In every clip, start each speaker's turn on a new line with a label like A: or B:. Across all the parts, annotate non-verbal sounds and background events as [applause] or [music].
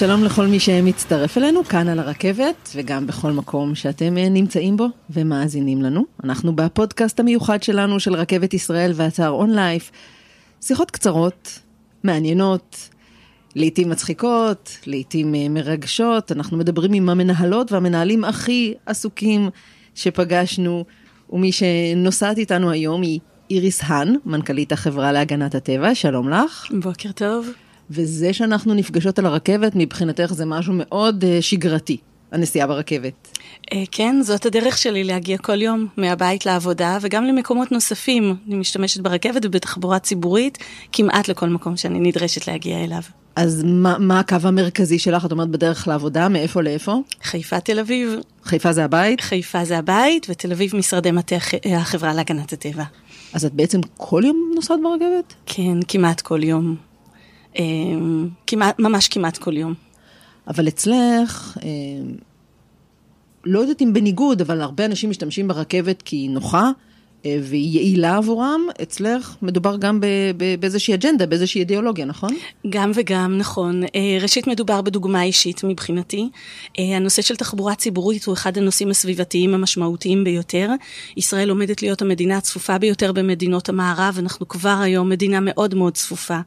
A: שלום לכל מי שמצטרף אלינו כאן על הרכבת וגם בכל מקום שאתם אה, נמצאים בו ומאזינים לנו. אנחנו בפודקאסט המיוחד שלנו של רכבת ישראל ואתר אונלייף. שיחות קצרות, מעניינות, לעתים מצחיקות, לעתים אה, מרגשות. אנחנו מדברים עם המנהלות והמנהלים הכי עסוקים שפגשנו, ומי שנוסעת איתנו היום היא איריס האן, מנכ"לית החברה להגנת הטבע, שלום לך.
B: בוקר טוב.
A: וזה שאנחנו נפגשות על הרכבת, מבחינתך זה משהו מאוד uh, שגרתי, הנסיעה ברכבת.
B: Uh, כן, זאת הדרך שלי להגיע כל יום מהבית לעבודה וגם למקומות נוספים. אני משתמשת ברכבת ובתחבורה ציבורית כמעט לכל מקום שאני נדרשת להגיע אליו.
A: אז מה, מה הקו המרכזי שלך? את אומרת בדרך לעבודה, מאיפה לאיפה?
B: חיפה, תל אביב.
A: חיפה זה הבית?
B: חיפה זה הבית, ותל אביב משרדי מטה החברה להגנת הטבע.
A: אז את בעצם כל יום נוסעת ברכבת?
B: כן, כמעט כל יום. אמ, כמעט, ממש כמעט כל יום.
A: אבל אצלך, אמ, לא יודעת אם בניגוד, אבל הרבה אנשים משתמשים ברכבת כי היא נוחה. אה, והיא יעילה עבורם, אצלך מדובר גם באיזושהי אג'נדה, באיזושהי אידיאולוגיה, נכון?
B: גם וגם, נכון. אה, ראשית מדובר בדוגמה אישית מבחינתי. אה, הנושא של תחבורה ציבורית הוא אחד הנושאים הסביבתיים המשמעותיים ביותר. ישראל עומדת להיות המדינה הצפופה ביותר במדינות המערב, אנחנו כבר היום מדינה מאוד מאוד צפופה.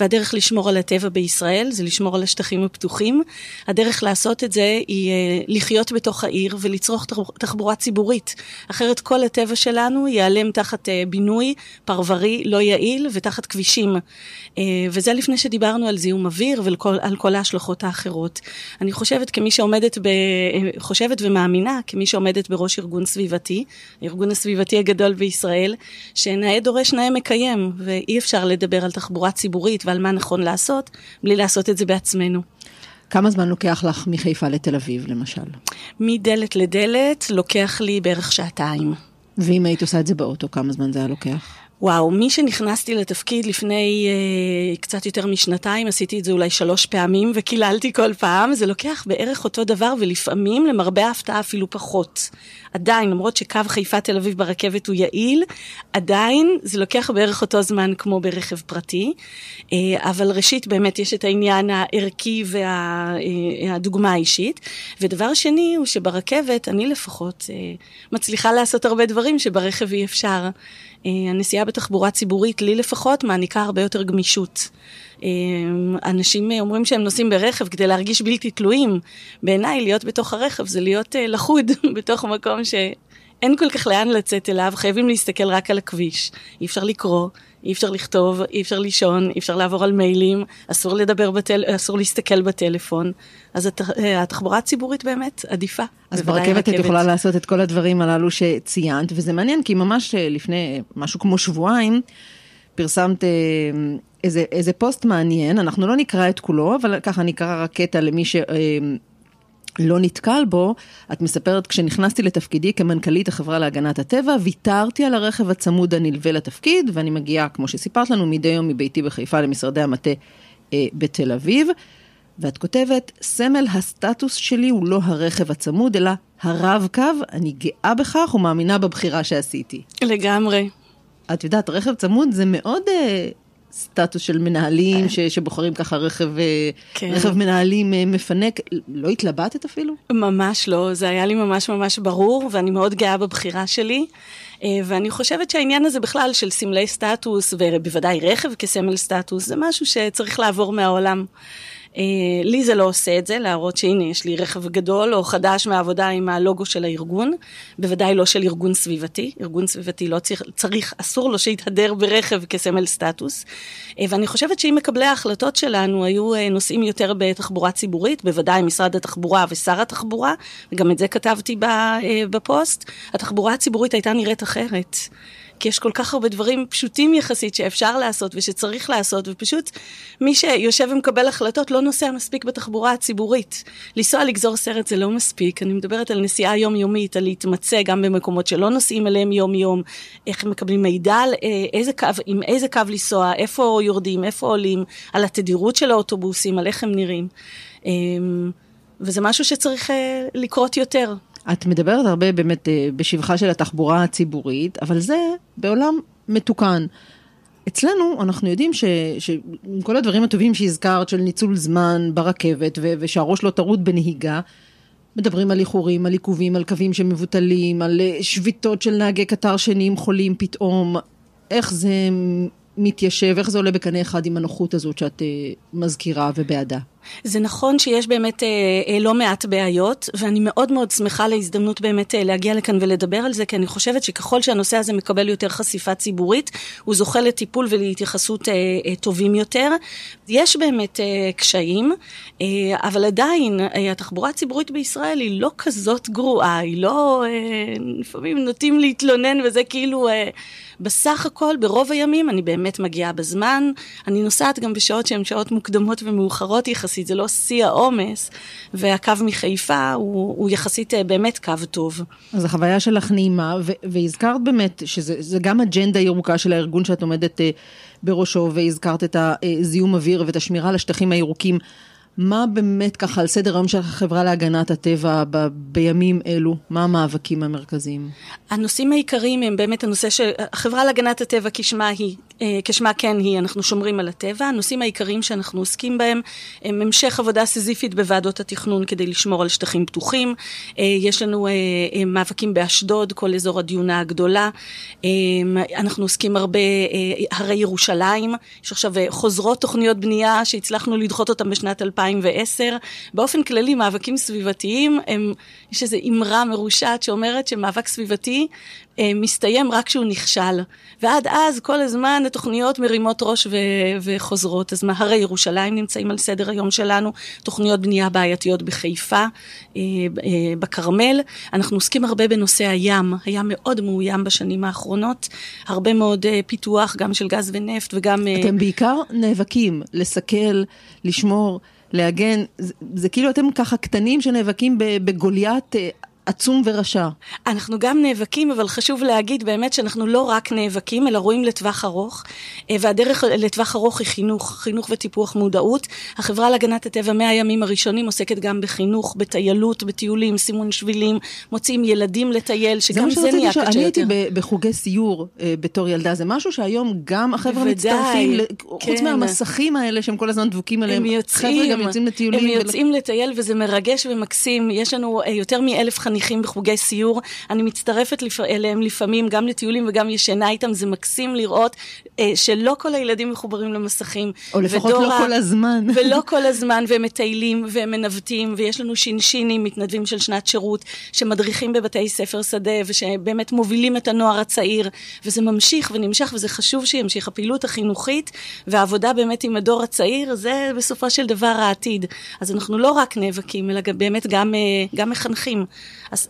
B: והדרך לשמור על הטבע בישראל זה לשמור על השטחים הפתוחים. הדרך לעשות את זה היא לחיות בתוך העיר ולצרוך תחבורה ציבורית. אחרת כל הטבע שלנו ייעלם תחת uh, בינוי פרברי לא יעיל ותחת כבישים. Uh, וזה לפני שדיברנו על זיהום אוויר ועל כל ההשלכות האחרות. אני חושבת כמי שעומדת, ב, uh, חושבת ומאמינה כמי שעומדת בראש ארגון סביבתי, הארגון הסביבתי הגדול בישראל, שנאה דורש נאה מקיים, ואי אפשר לדבר על תחבורה ציבורית ועל מה נכון לעשות, בלי לעשות את זה בעצמנו.
A: כמה זמן לוקח לך מחיפה לתל אביב, למשל?
B: מדלת לדלת לוקח לי בערך שעתיים.
A: ואם היית עושה את זה באוטו, כמה זמן זה היה לוקח?
B: וואו, מי שנכנסתי לתפקיד לפני אה, קצת יותר משנתיים, עשיתי את זה אולי שלוש פעמים וקיללתי כל פעם, זה לוקח בערך אותו דבר ולפעמים, למרבה ההפתעה, אפילו פחות. עדיין, למרות שקו חיפה תל אביב ברכבת הוא יעיל, עדיין זה לוקח בערך אותו זמן כמו ברכב פרטי. אה, אבל ראשית, באמת יש את העניין הערכי והדוגמה וה, אה, האישית. ודבר שני הוא שברכבת, אני לפחות, אה, מצליחה לעשות הרבה דברים שברכב אי אפשר. אה, הנסיעה בתחבורה ציבורית, לי לפחות, מעניקה הרבה יותר גמישות. אה, אנשים אומרים שהם נוסעים ברכב כדי להרגיש בלתי תלויים. בעיניי, להיות בתוך הרכב זה להיות אה, לחוד [laughs] בתוך מקום שאין כל כך לאן לצאת אליו, חייבים להסתכל רק על הכביש. אי אפשר לקרוא, אי אפשר לכתוב, אי אפשר לישון, אי אפשר לעבור על מיילים, אסור לדבר בטל... אסור להסתכל בטלפון. אז הת... התחבורה הציבורית באמת עדיפה.
A: אז ברכבת את יכולה לעשות את כל הדברים הללו שציינת, וזה מעניין, כי ממש אה, לפני משהו כמו שבועיים, פרסמת אה, איזה, איזה פוסט מעניין, אנחנו לא נקרא את כולו, אבל ככה נקרא רק קטע למי ש... לא נתקל בו, את מספרת, כשנכנסתי לתפקידי כמנכ"לית החברה להגנת הטבע, ויתרתי על הרכב הצמוד הנלווה לתפקיד, ואני מגיעה, כמו שסיפרת לנו, מדי יום מביתי בחיפה למשרדי המטה אה, בתל אביב. ואת כותבת, סמל הסטטוס שלי הוא לא הרכב הצמוד, אלא הרב-קו, אני גאה בכך ומאמינה בבחירה שעשיתי.
B: לגמרי.
A: את יודעת, רכב צמוד זה מאוד אה, סטטוס של מנהלים ש, שבוחרים ככה רכב, אה, כן. רכב מנהלים אה, מפנק. לא התלבטת אפילו?
B: ממש לא, זה היה לי ממש ממש ברור, ואני מאוד גאה בבחירה שלי. אה, ואני חושבת שהעניין הזה בכלל של סמלי סטטוס, ובוודאי רכב כסמל סטטוס, זה משהו שצריך לעבור מהעולם. אה, לי זה לא עושה את זה, להראות שהנה יש לי רכב גדול או חדש מהעבודה עם הלוגו של הארגון, בוודאי לא של ארגון סביבתי, ארגון סביבתי לא צריך, צריך אסור לו שיתהדר ברכב כסמל סטטוס. אה, ואני חושבת שאם מקבלי ההחלטות שלנו היו אה, נוסעים יותר בתחבורה ציבורית, בוודאי משרד התחבורה ושר התחבורה, וגם את זה כתבתי בפוסט, התחבורה הציבורית הייתה נראית אחרת. כי יש כל כך הרבה דברים פשוטים יחסית שאפשר לעשות ושצריך לעשות, ופשוט מי שיושב ומקבל החלטות לא נוסע מספיק בתחבורה הציבורית. לנסוע לגזור סרט זה לא מספיק, אני מדברת על נסיעה יומיומית, על להתמצא גם במקומות שלא נוסעים אליהם יום-יום, איך מקבלים מידע על אה, איזה קו, עם איזה קו לנסוע, איפה יורדים, איפה עולים, על התדירות של האוטובוסים, על איך הם נראים. אמ, וזה משהו שצריך אה, לקרות יותר.
A: את מדברת הרבה באמת אה, בשבחה של התחבורה הציבורית, אבל זה בעולם מתוקן. אצלנו אנחנו יודעים שעם כל הדברים הטובים שהזכרת, של ניצול זמן ברכבת ו- ושהראש לא טרוד בנהיגה, מדברים על איחורים, על עיכובים, על קווים שמבוטלים, על אה, שביתות של נהגי קטר שנהיים חולים פתאום. איך זה מתיישב, איך זה עולה בקנה אחד עם הנוחות הזאת שאת uh, מזכירה ובעדה?
B: זה נכון שיש באמת אה, אה, לא מעט בעיות, ואני מאוד מאוד שמחה להזדמנות באמת אה, להגיע לכאן ולדבר על זה, כי אני חושבת שככל שהנושא הזה מקבל יותר חשיפה ציבורית, הוא זוכה לטיפול ולהתייחסות אה, אה, טובים יותר. יש באמת אה, קשיים, אה, אבל עדיין אה, התחבורה הציבורית בישראל היא לא כזאת גרועה, היא לא... אה, לפעמים נוטים להתלונן וזה כאילו... אה, בסך הכל, ברוב הימים אני באמת מגיעה בזמן, אני נוסעת גם בשעות שהן שעות מוקדמות ומאוחרות יחסית, זה לא שיא העומס, והקו מחיפה הוא, הוא יחסית אה, באמת קו טוב.
A: אז החוויה שלך נעימה, והזכרת באמת שזה גם אג'נדה ירוקה של הארגון שאת עומדת אה, בראשו, והזכרת את הזיהום אוויר ואת השמירה על השטחים הירוקים. מה באמת ככה על סדר היום של החברה להגנת הטבע ב- בימים אלו? מה המאבקים המרכזיים?
B: הנושאים העיקריים הם באמת הנושא של החברה להגנת הטבע כשמה היא, אה, כשמה כן היא, אנחנו שומרים על הטבע. הנושאים העיקריים שאנחנו עוסקים בהם הם המשך עבודה סיזיפית בוועדות התכנון כדי לשמור על שטחים פתוחים. אה, יש לנו אה, מאבקים באשדוד, כל אזור הדיונה הגדולה. אנחנו עוסקים הרבה, הרי ירושלים, יש עכשיו חוזרות תוכניות בנייה שהצלחנו לדחות אותן בשנת 2000. 2010. באופן כללי, מאבקים סביבתיים, הם, יש איזו אמרה מרושעת שאומרת שמאבק סביבתי אה, מסתיים רק כשהוא נכשל. ועד אז, כל הזמן התוכניות מרימות ראש ו- וחוזרות. אז מהרי ירושלים נמצאים על סדר היום שלנו, תוכניות בנייה בעייתיות בחיפה, אה, אה, בכרמל. אנחנו עוסקים הרבה בנושא הים, היה מאוד מאוים בשנים האחרונות, הרבה מאוד אה, פיתוח, גם של גז ונפט וגם...
A: אה, אתם בעיקר נאבקים לסכל, לשמור. להגן, זה, זה כאילו אתם ככה קטנים שנאבקים בגוליית אה, עצום ורשע.
B: אנחנו גם נאבקים, אבל חשוב להגיד באמת שאנחנו לא רק נאבקים, אלא רואים לטווח ארוך, אה, והדרך לטווח ארוך היא חינוך, חינוך וטיפוח מודעות. החברה להגנת הטבע מהימים הראשונים עוסקת גם בחינוך, בטיילות, בטיולים, סימון שבילים, מוציאים ילדים לטייל, שגם זה, זה נהיה קשה יותר.
A: אני הייתי בחוגי סיור אה, בתור ילדה, זה משהו שהיום גם החבר'ה מצטרפים, כן. חוץ מהמסכים האלה שהם כל הזמן דבוקים עליהם, חבר'ה גם יוצאים לטיולים.
B: הם יוצאים ול... לטייל וזה מרגש ומקסים, יש לנו אה, יותר מאלף חניכים בחוגי סיור, אני מצטרפת לפ... אליהם לפעמים, גם לטיולים וגם ישנה איתם, זה מקסים לראות אה, שלא כל הילדים מחוברים למסכים.
A: או לפחות לא כל הזמן. [laughs]
B: ולא כל הזמן, והם מטיילים והם מנווטים, ויש לנו שינשינים, מתנדבים של שנת שירות, שמדריכים בבתי ספר שדה, ושבאמת מובילים את הנוער הצעיר, וזה ממשיך ונמשך, וזה חשוב שימשיך. הפעילות החינוכית והעבודה באמת עם הדור הצעיר, זה בסופו של דבר העתיד. אז אנחנו לא רק נאבקים, אלא באמת גם, אה, גם מחנכים.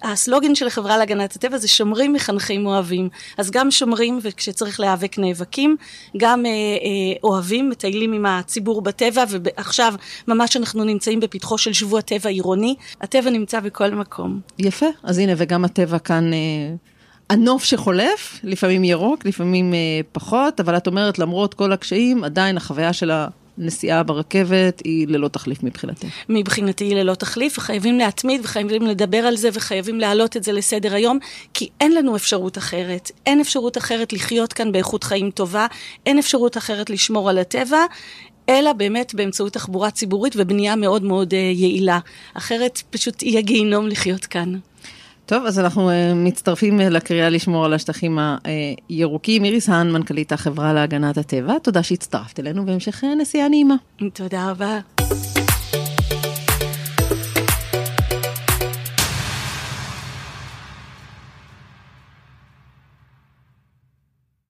B: הסלוגן של החברה להגנת הטבע זה שומרים, מחנכים, אוהבים. אז גם שומרים, וכשצריך להיאבק נאבקים, גם אה, אה, אוהבים, מטיילים עם הציבור בטבע, ועכשיו ממש אנחנו נמצאים בפתחו של שבוע טבע עירוני. הטבע נמצא בכל מקום.
A: יפה, אז הנה, וגם הטבע כאן... אה... הנוף שחולף, לפעמים ירוק, לפעמים אה, פחות, אבל את אומרת, למרות כל הקשיים, עדיין החוויה של נסיעה ברכבת היא ללא תחליף מבחינתי.
B: מבחינתי היא ללא תחליף, וחייבים להתמיד, וחייבים לדבר על זה, וחייבים להעלות את זה לסדר היום, כי אין לנו אפשרות אחרת. אין אפשרות אחרת לחיות כאן באיכות חיים טובה, אין אפשרות אחרת לשמור על הטבע. אלא באמת באמצעות תחבורה ציבורית ובנייה מאוד מאוד uh, יעילה. אחרת פשוט יהיה גיהינום לחיות כאן.
A: טוב, אז אנחנו uh, מצטרפים uh, לקריאה לשמור על השטחים הירוקים. איריס האן, מנכ"לית החברה להגנת הטבע, תודה שהצטרפת אלינו והמשך uh, נסיעה נעימה.
B: תודה רבה.